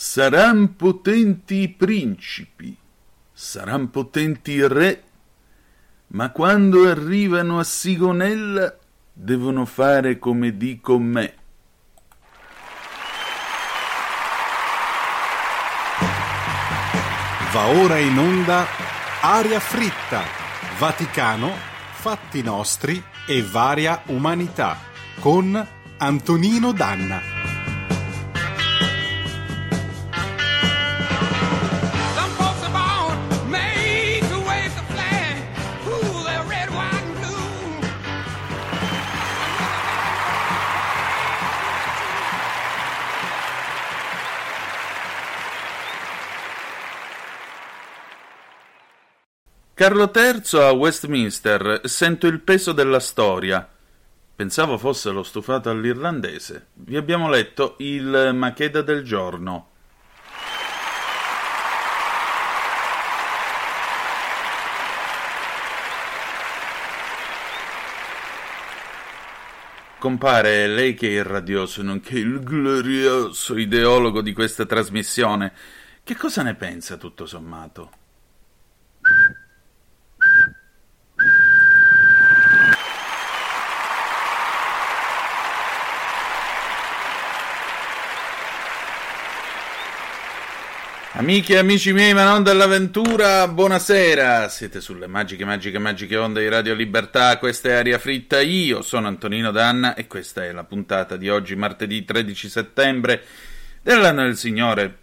Saran potenti i principi, saran potenti i re, ma quando arrivano a Sigonella devono fare come dico me. Va ora in onda Aria fritta, Vaticano, fatti nostri e varia umanità con Antonino Danna. Carlo III a Westminster, sento il peso della storia. Pensavo fosse lo stufato all'irlandese. Vi abbiamo letto il Macheda del giorno. Compare lei che è il radioso, nonché il glorioso ideologo di questa trasmissione. Che cosa ne pensa tutto sommato? Amiche e amici miei, ma non dell'avventura, buonasera! Siete sulle magiche, magiche, magiche onde di Radio Libertà, questa è Aria Fritta, io sono Antonino Danna e questa è la puntata di oggi, martedì 13 settembre dell'anno del Signore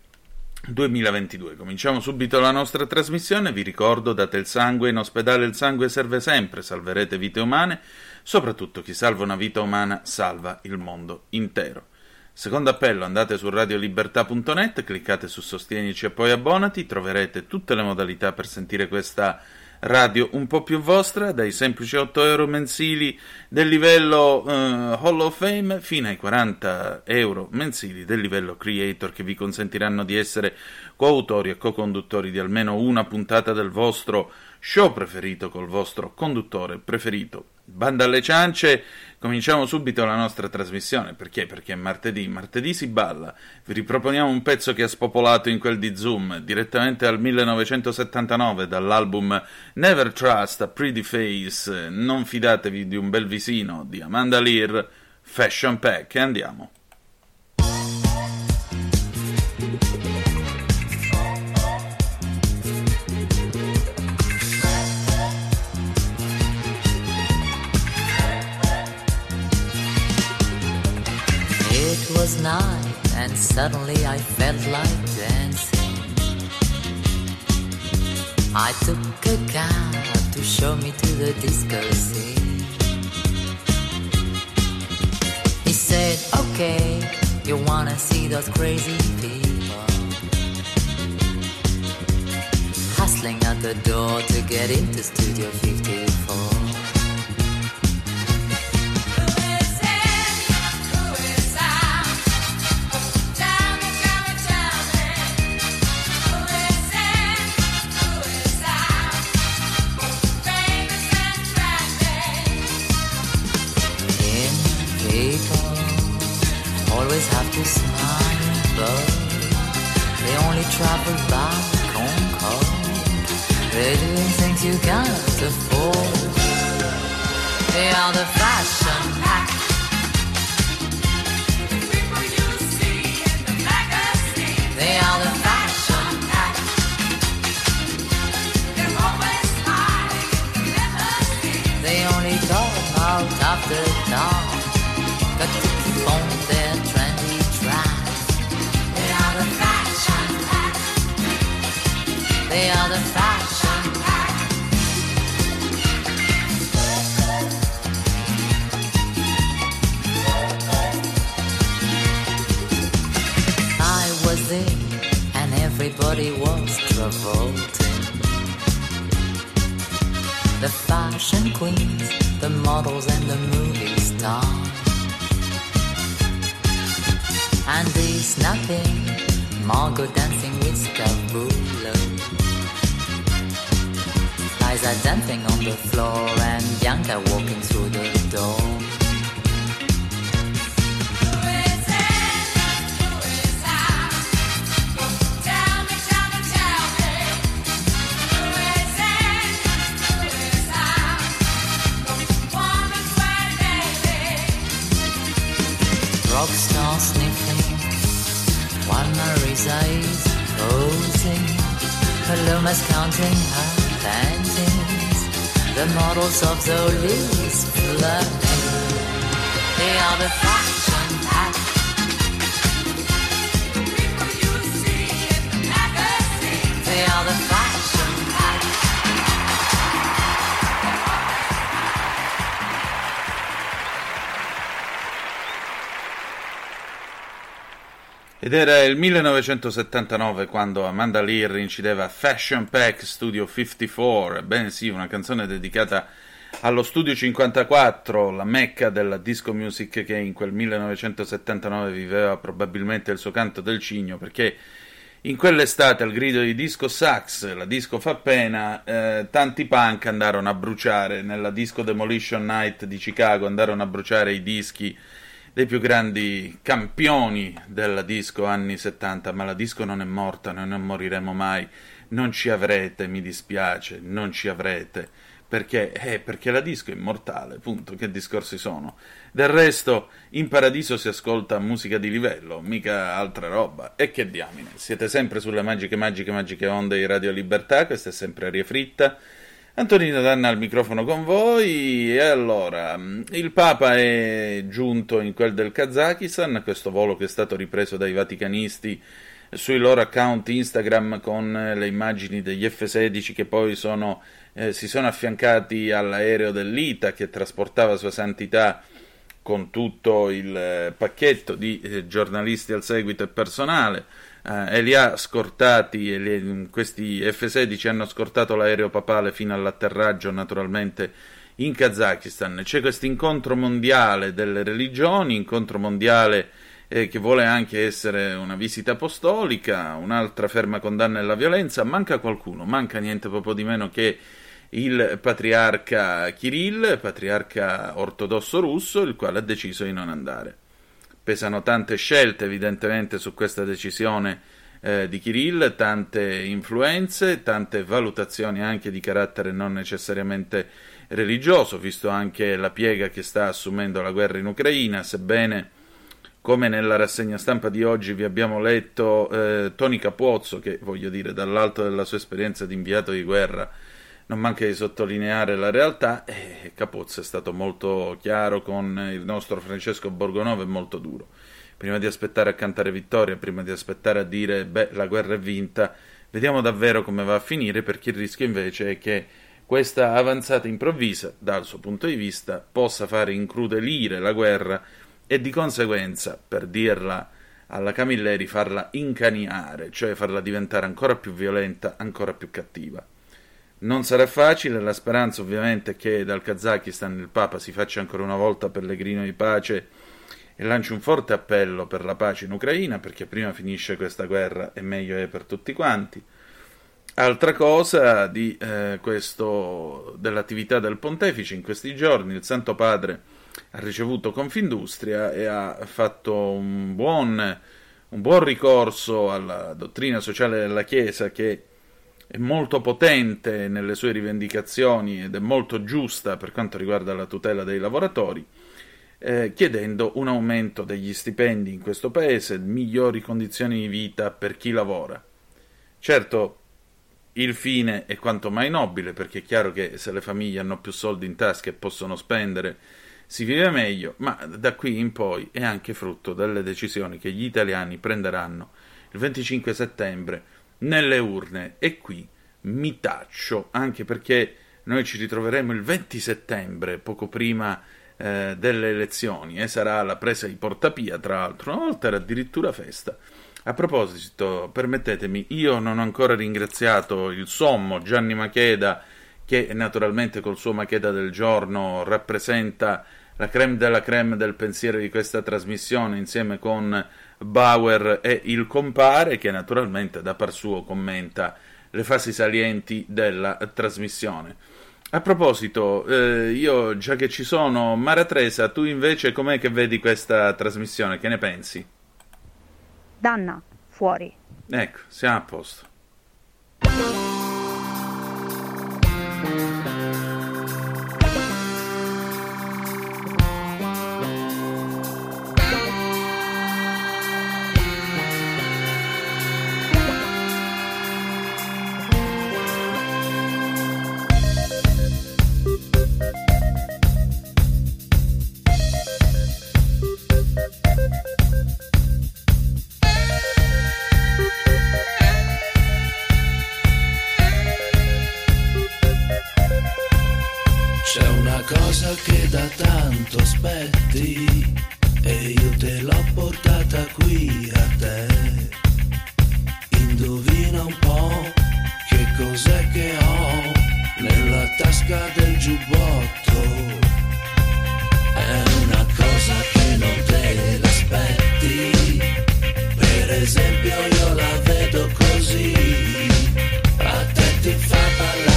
2022. Cominciamo subito la nostra trasmissione, vi ricordo, date il sangue, in ospedale il sangue serve sempre, salverete vite umane, soprattutto chi salva una vita umana salva il mondo intero. Secondo appello, andate su radiolibertà.net, cliccate su Sostienici e poi abbonati, troverete tutte le modalità per sentire questa radio un po' più vostra, dai semplici 8 euro mensili del livello eh, Hall of Fame fino ai 40 euro mensili del livello Creator che vi consentiranno di essere coautori e co-conduttori di almeno una puntata del vostro show preferito col vostro conduttore preferito. Banda alle ciance, cominciamo subito la nostra trasmissione. Perché? Perché è martedì, martedì si balla. Vi riproponiamo un pezzo che ha spopolato in quel di Zoom, direttamente al 1979 dall'album Never Trust a Pretty Face, non fidatevi di un bel visino di Amanda Lear, Fashion Pack e andiamo. Night, and suddenly I felt like dancing. I took a cab to show me to the disco scene. He said, Okay, you wanna see those crazy people? Hustling at the door to get into Studio 54. You can't afford. They are the fashion pack. The people you see in the the stage. They are the fashion pack. They only go out after dark. Got to keep their trendy track. They are the fashion pack. They are the fashion everybody was revolting. The fashion queens, the models and the movie stars. And there's nothing, Margot dancing with Scabula. Liza dancing on the floor and Bianca walking through the rock starts sniffing. One Marie's eyes closing. Paloma's counting her panties. The models of Zoli's flirting. They are the fashion pack. People you see in the magazine. They are the fashion Ed era il 1979 quando Amanda Lear incideva Fashion Pack Studio 54, ebbene sì, una canzone dedicata allo Studio 54, la mecca della disco music che in quel 1979 viveva probabilmente il suo canto del cigno, perché in quell'estate al grido di disco sax, la disco fa pena, eh, tanti punk andarono a bruciare. Nella disco Demolition Night di Chicago, andarono a bruciare i dischi dei più grandi campioni della disco anni 70, ma la disco non è morta, noi non moriremo mai, non ci avrete, mi dispiace, non ci avrete, perché, eh, perché la disco è immortale, punto, che discorsi sono. Del resto, in paradiso si ascolta musica di livello, mica altra roba, e che diamine, siete sempre sulle magiche, magiche, magiche onde di Radio Libertà, questa è sempre aria fritta, Antonino Danna al microfono con voi. E allora il Papa è giunto in quel del Kazakistan, questo volo che è stato ripreso dai vaticanisti sui loro account Instagram con le immagini degli F-16 che poi sono, eh, si sono affiancati all'aereo dell'ITA che trasportava Sua Santità con tutto il eh, pacchetto di eh, giornalisti al seguito e personale eh, e li ha scortati, e li, questi F-16 hanno scortato l'aereo papale fino all'atterraggio naturalmente in Kazakistan. C'è questo incontro mondiale delle religioni, incontro mondiale eh, che vuole anche essere una visita apostolica, un'altra ferma condanna alla violenza, manca qualcuno, manca niente proprio di meno che il patriarca Kirill, patriarca ortodosso russo, il quale ha deciso di non andare. Pesano tante scelte evidentemente su questa decisione eh, di Kirill, tante influenze, tante valutazioni anche di carattere non necessariamente religioso, visto anche la piega che sta assumendo la guerra in Ucraina, sebbene come nella rassegna stampa di oggi vi abbiamo letto eh, Tony Capozzo, che voglio dire dall'alto della sua esperienza di inviato di guerra non manca di sottolineare la realtà e Capozzo è stato molto chiaro con il nostro Francesco Borgonove e molto duro. Prima di aspettare a cantare vittoria, prima di aspettare a dire beh la guerra è vinta, vediamo davvero come va a finire perché il rischio invece è che questa avanzata improvvisa, dal suo punto di vista, possa fare incrudelire la guerra e di conseguenza, per dirla alla Camilleri, farla incaniare, cioè farla diventare ancora più violenta, ancora più cattiva. Non sarà facile, la speranza ovviamente è che dal Kazakistan il Papa si faccia ancora una volta pellegrino di pace e lanci un forte appello per la pace in Ucraina, perché prima finisce questa guerra e meglio è per tutti quanti. Altra cosa di, eh, questo, dell'attività del pontefice in questi giorni, il Santo Padre ha ricevuto Confindustria e ha fatto un buon, un buon ricorso alla dottrina sociale della Chiesa che è molto potente nelle sue rivendicazioni ed è molto giusta per quanto riguarda la tutela dei lavoratori, eh, chiedendo un aumento degli stipendi in questo paese, migliori condizioni di vita per chi lavora. Certo, il fine è quanto mai nobile, perché è chiaro che se le famiglie hanno più soldi in tasca e possono spendere, si vive meglio, ma da qui in poi è anche frutto delle decisioni che gli italiani prenderanno il 25 settembre nelle urne e qui mi taccio anche perché noi ci ritroveremo il 20 settembre, poco prima eh, delle elezioni, e sarà la presa di Portapia, tra l'altro, una volta era addirittura festa. A proposito, permettetemi, io non ho ancora ringraziato il sommo Gianni Macheda, che naturalmente col suo Macheda del giorno rappresenta la creme della creme del pensiero di questa trasmissione insieme con Bauer e il compare che naturalmente da par suo commenta le fasi salienti della trasmissione. A proposito, eh, io già che ci sono, Mara Tresa, tu invece com'è che vedi questa trasmissione? Che ne pensi? Danna, fuori. Ecco, siamo a posto. Cosa che da tanto aspetti e io te l'ho portata qui a te. Indovina un po' che cos'è che ho nella tasca del giubbotto. È una cosa che non te l'aspetti. Per esempio io la vedo così. A te ti fa ballare,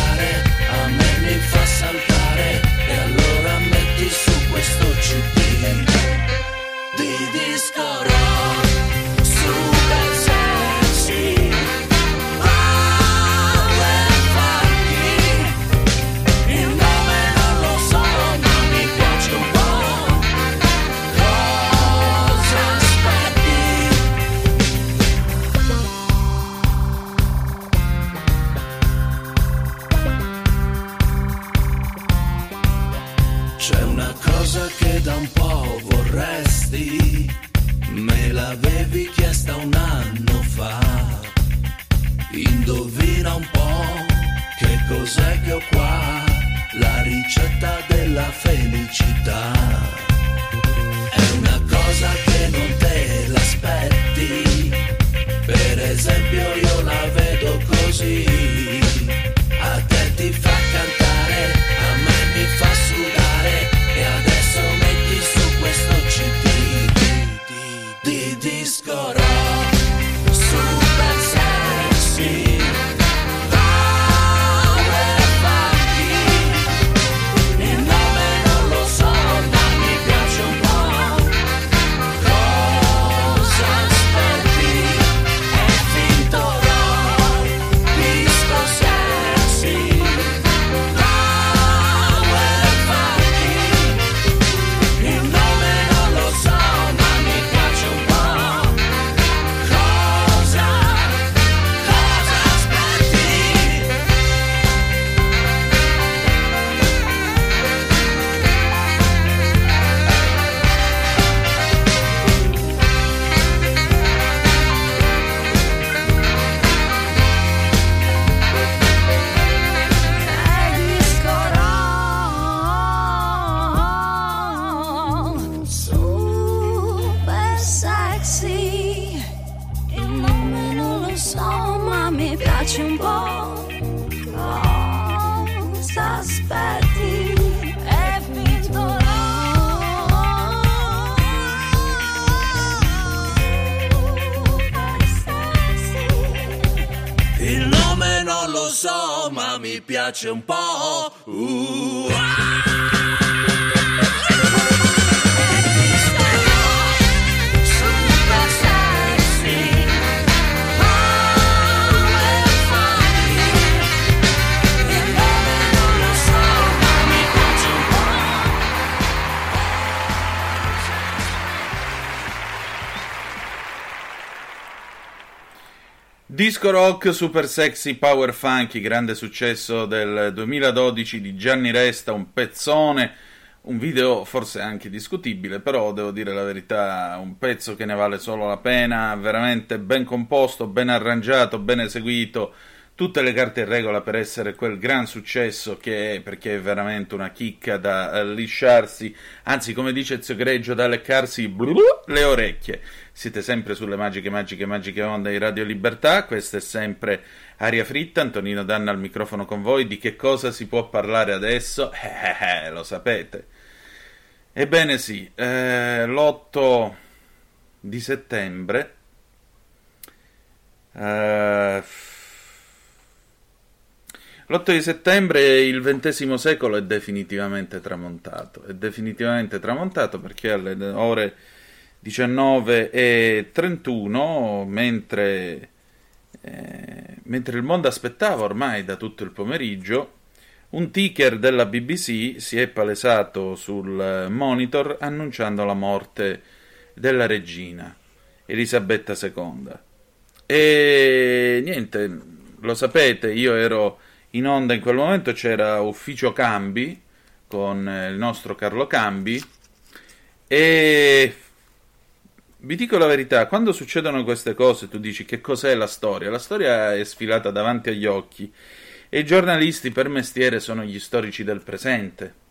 su questo CD di mi piace Disco rock super sexy power funky, grande successo del 2012 di Gianni Resta, un pezzone, un video forse anche discutibile, però devo dire la verità, un pezzo che ne vale solo la pena, veramente ben composto, ben arrangiato, ben eseguito, tutte le carte in regola per essere quel gran successo che è, perché è veramente una chicca da eh, lisciarsi, anzi come dice Zio Greggio, da leccarsi blu, le orecchie. Siete sempre sulle magiche, magiche, magiche onde di Radio Libertà, questa è sempre Aria Fritta, Antonino Danna al microfono con voi, di che cosa si può parlare adesso? Eh, eh, lo sapete. Ebbene sì, eh, l'8 di settembre... eh, L'8 di settembre il XX secolo è definitivamente tramontato. È definitivamente tramontato perché alle ore 19.31, mentre, eh, mentre il mondo aspettava ormai da tutto il pomeriggio, un ticker della BBC si è palesato sul monitor annunciando la morte della regina Elisabetta II. E niente, lo sapete, io ero in onda in quel momento, c'era Ufficio Cambi con eh, il nostro Carlo Cambi e vi dico la verità, quando succedono queste cose tu dici che cos'è la storia? La storia è sfilata davanti agli occhi e i giornalisti per mestiere sono gli storici del presente.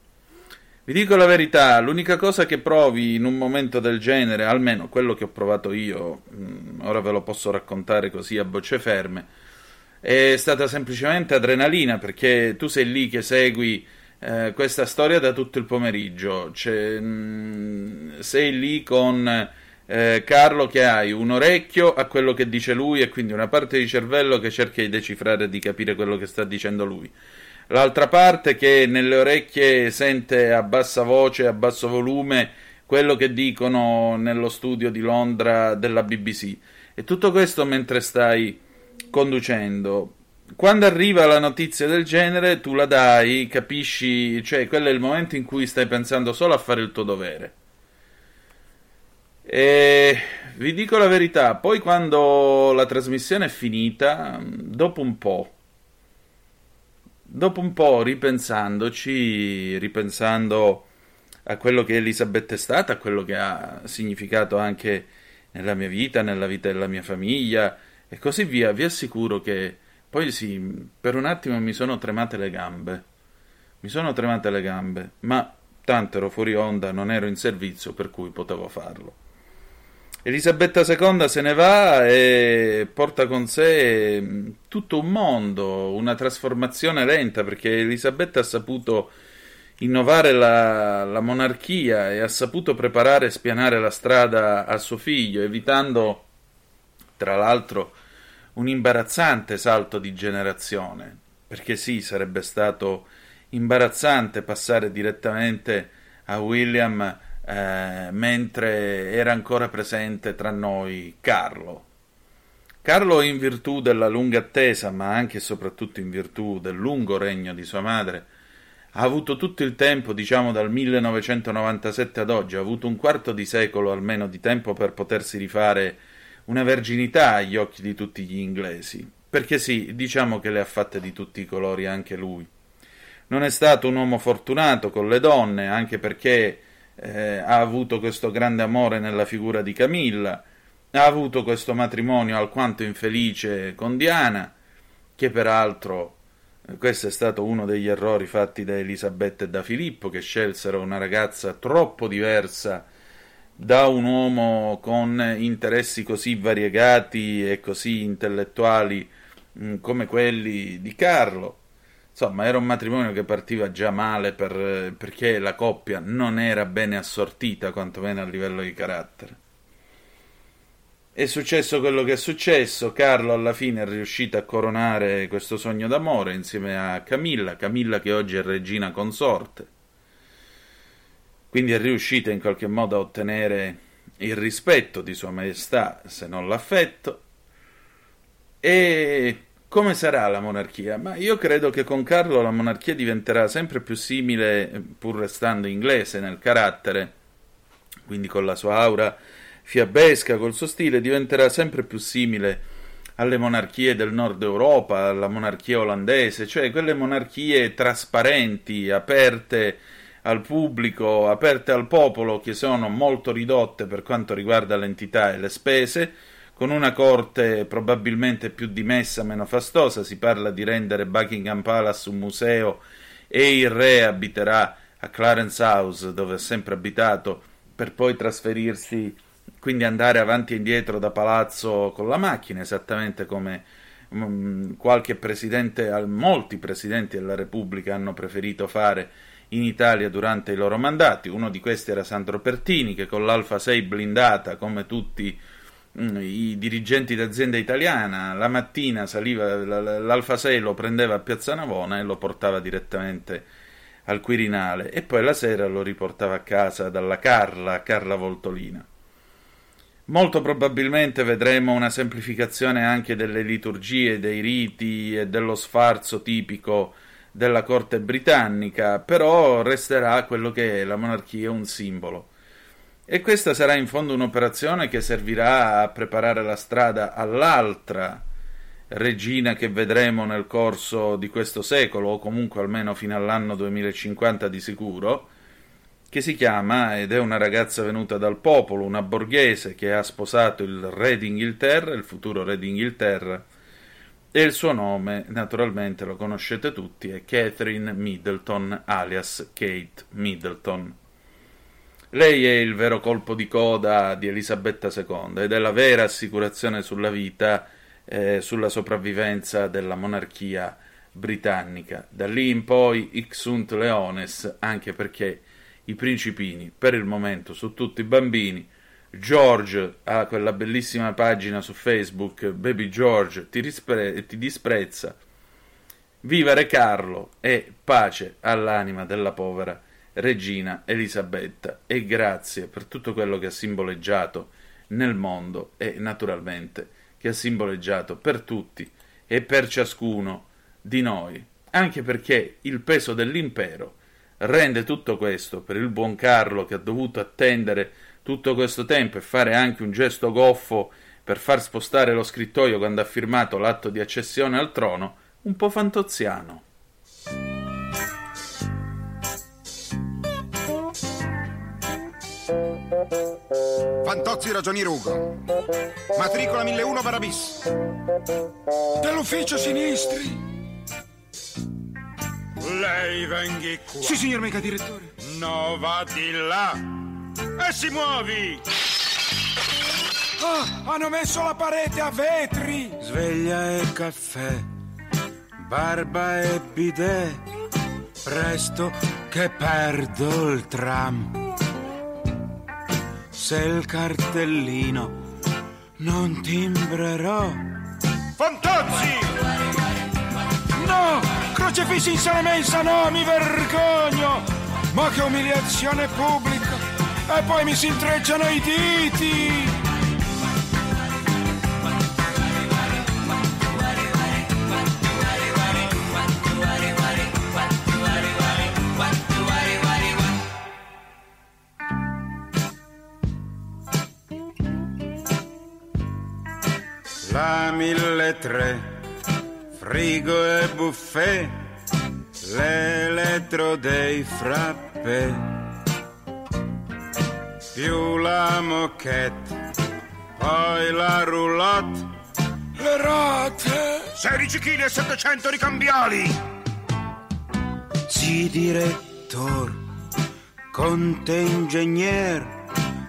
Vi dico la verità, l'unica cosa che provi in un momento del genere, almeno quello che ho provato io, mh, ora ve lo posso raccontare così a bocce ferme, è stata semplicemente adrenalina, perché tu sei lì che segui eh, questa storia da tutto il pomeriggio, C'è, mh, sei lì con eh, Carlo che hai un orecchio a quello che dice lui e quindi una parte di cervello che cerca di decifrare e di capire quello che sta dicendo lui. L'altra parte che nelle orecchie sente a bassa voce, a basso volume, quello che dicono nello studio di Londra della BBC. E tutto questo mentre stai conducendo. Quando arriva la notizia del genere, tu la dai, capisci, cioè quello è il momento in cui stai pensando solo a fare il tuo dovere. E vi dico la verità, poi quando la trasmissione è finita, dopo un po', dopo un po' ripensandoci, ripensando a quello che Elisabetta è stata, a quello che ha significato anche nella mia vita, nella vita della mia famiglia e così via, vi assicuro che poi sì, per un attimo mi sono tremate le gambe. Mi sono tremate le gambe, ma tanto ero fuori onda, non ero in servizio, per cui potevo farlo. Elisabetta II se ne va e porta con sé tutto un mondo, una trasformazione lenta, perché Elisabetta ha saputo innovare la, la, monarchia e ha saputo preparare e spianare la strada a suo figlio, evitando, tra l'altro, un imbarazzante salto di generazione, perché sì, sarebbe stato imbarazzante passare direttamente a William eh, mentre era ancora presente tra noi Carlo. Carlo, in virtù della lunga attesa, ma anche e soprattutto in virtù del lungo regno di sua madre, ha avuto tutto il tempo, diciamo dal 1997 ad oggi, ha avuto un quarto di secolo almeno di tempo per potersi rifare una verginità agli occhi di tutti gli inglesi. Perché sì, diciamo che le ha fatte di tutti i colori anche lui. Non è stato un uomo fortunato con le donne, anche perché eh, ha avuto questo grande amore nella figura di Camilla, ha avuto questo matrimonio alquanto infelice con Diana, che peraltro eh, questo è stato uno degli errori fatti da Elisabetta e da Filippo, che scelsero una ragazza troppo diversa da un uomo con interessi così variegati e così intellettuali mh, come quelli di Carlo. Insomma, era un matrimonio che partiva già male per, perché la coppia non era bene assortita, quantomeno a livello di carattere. È successo quello che è successo, Carlo alla fine è riuscito a coronare questo sogno d'amore insieme a Camilla, Camilla che oggi è regina consorte. Quindi è riuscito in qualche modo a ottenere il rispetto di Sua Maestà, se non l'affetto, e come sarà la monarchia? Ma io credo che con Carlo la monarchia diventerà sempre più simile, pur restando inglese nel carattere, quindi con la sua aura fiabesca, col suo stile, diventerà sempre più simile alle monarchie del nord Europa, alla monarchia olandese, cioè quelle monarchie trasparenti, aperte al pubblico, aperte al popolo, che sono molto ridotte per quanto riguarda l'entità e le spese, con una corte probabilmente più dimessa, meno fastosa, si parla di rendere Buckingham Palace un museo e il re abiterà a Clarence House, dove ha sempre abitato, per poi trasferirsi, quindi andare avanti e indietro da palazzo con la macchina, esattamente come um, qualche presidente, molti presidenti della Repubblica hanno preferito fare in Italia durante i loro mandati. Uno di questi era Sandro Pertini, che con l'Alfa 6 blindata, come tutti Mm, i dirigenti d'azienda italiana la mattina saliva l'Alfa 6 lo prendeva a Piazza Navona e lo portava direttamente al Quirinale e poi la sera lo riportava a casa dalla Carla, Carla Voltolina. Molto probabilmente vedremo una semplificazione anche delle liturgie, dei riti e dello sfarzo tipico della corte britannica, però resterà quello che è la monarchia un simbolo. E questa sarà in fondo un'operazione che servirà a preparare la strada all'altra regina che vedremo nel corso di questo secolo, o comunque almeno fino all'anno 2050 di sicuro, che si chiama, ed è una ragazza venuta dal popolo, una borghese che ha sposato il re d'Inghilterra, il futuro re d'Inghilterra, E il suo nome, naturalmente lo conoscete tutti, è Catherine Middleton, alias Kate Middleton. Lei è il vero colpo di coda di Elisabetta II ed è la vera assicurazione sulla vita, eh, sulla sopravvivenza della monarchia britannica. Da lì in poi Ixunt Leones, anche perché i principini, per il momento, su tutti i bambini, George ha quella bellissima pagina su Facebook, Baby George, ti, rispre- ti disprezza. Viva Re Carlo e pace all'anima della povera regina Elisabetta e grazie per tutto quello che ha simboleggiato nel mondo e naturalmente che ha simboleggiato per tutti e per ciascuno di noi, anche perché il peso dell'impero rende tutto questo per il buon Carlo che ha dovuto attendere tutto questo tempo e fare anche un gesto goffo per far spostare lo scrittoio quando ha firmato l'atto di accessione al trono, un po' fantoziano. Fantozzi ragionier Ugo. Matricola 1001 Barabis. Dell'ufficio sinistri. Lei venghi qua. Sì, signor mega direttore. No, va di là. E si muovi. Ah, hanno messo la parete a vetri. Sveglia e caffè, barba e bidet. Presto che perdo il tram. Se il cartellino non timbrerò. Fantozzi! No, crocefissi in sala mensa, no, mi vergogno. Ma che umiliazione pubblica. E poi mi si intrecciano i diti. La mille tre, frigo e buffet, l'elettro dei frappè, più la moquette, poi la roulotte, Le rate. 16 kg e 700 ricambiali. sì direttor, conte ingegner,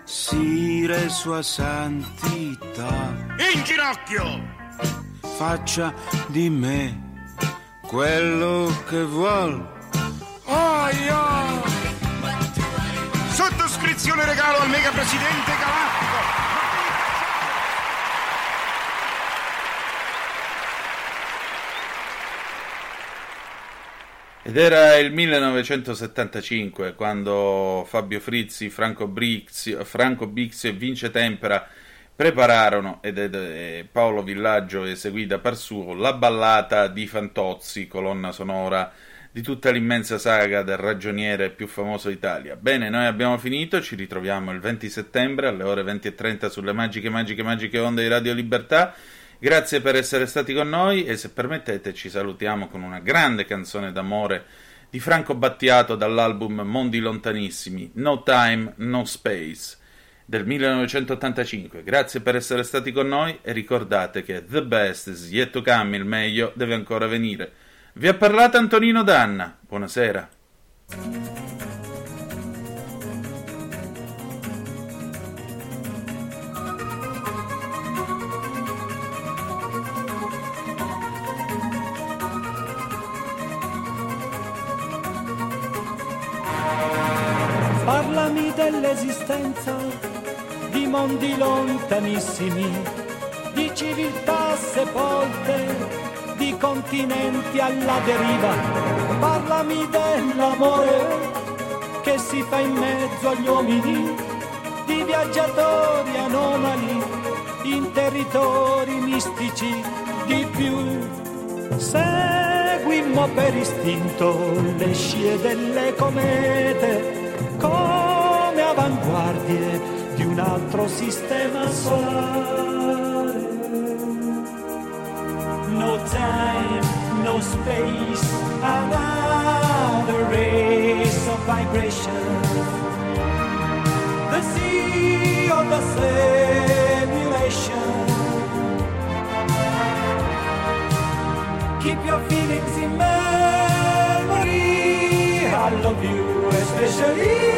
sire sua santità. In ginocchio. faccia di me quello che vuol. Aia. Sottoscrizione regalo al mega presidente galattico. Ed era il 1975 quando Fabio Frizzi, Franco, Brixi, Franco Bixi e Vince Tempera prepararono, ed ed- e Paolo Villaggio eseguì da par suo, la ballata di Fantozzi, colonna sonora di tutta l'immensa saga del ragioniere più famoso d'Italia. Bene, noi abbiamo finito, ci ritroviamo il 20 settembre alle ore 20.30 sulle magiche, magiche, magiche onde di Radio Libertà. Grazie per essere stati con noi e se permettete ci salutiamo con una grande canzone d'amore di Franco Battiato dall'album Mondi Lontanissimi, No Time, No Space del 1985. Grazie per essere stati con noi e ricordate che The Best is yet to come, il meglio deve ancora venire. Vi ha parlato Antonino Danna. Buonasera. Parlami dell'esistenza di mondi lontanissimi, di civiltà sepolte, continenti alla deriva. Parlami dell'amore che si fa in mezzo agli uomini, di viaggiatori anomali in territori mistici, di più. Seguimmo per istinto le scie delle comete come avanguardie di un altro sistema solare. Of. The sea of the simulation. Keep your feelings in memory. I love you, especially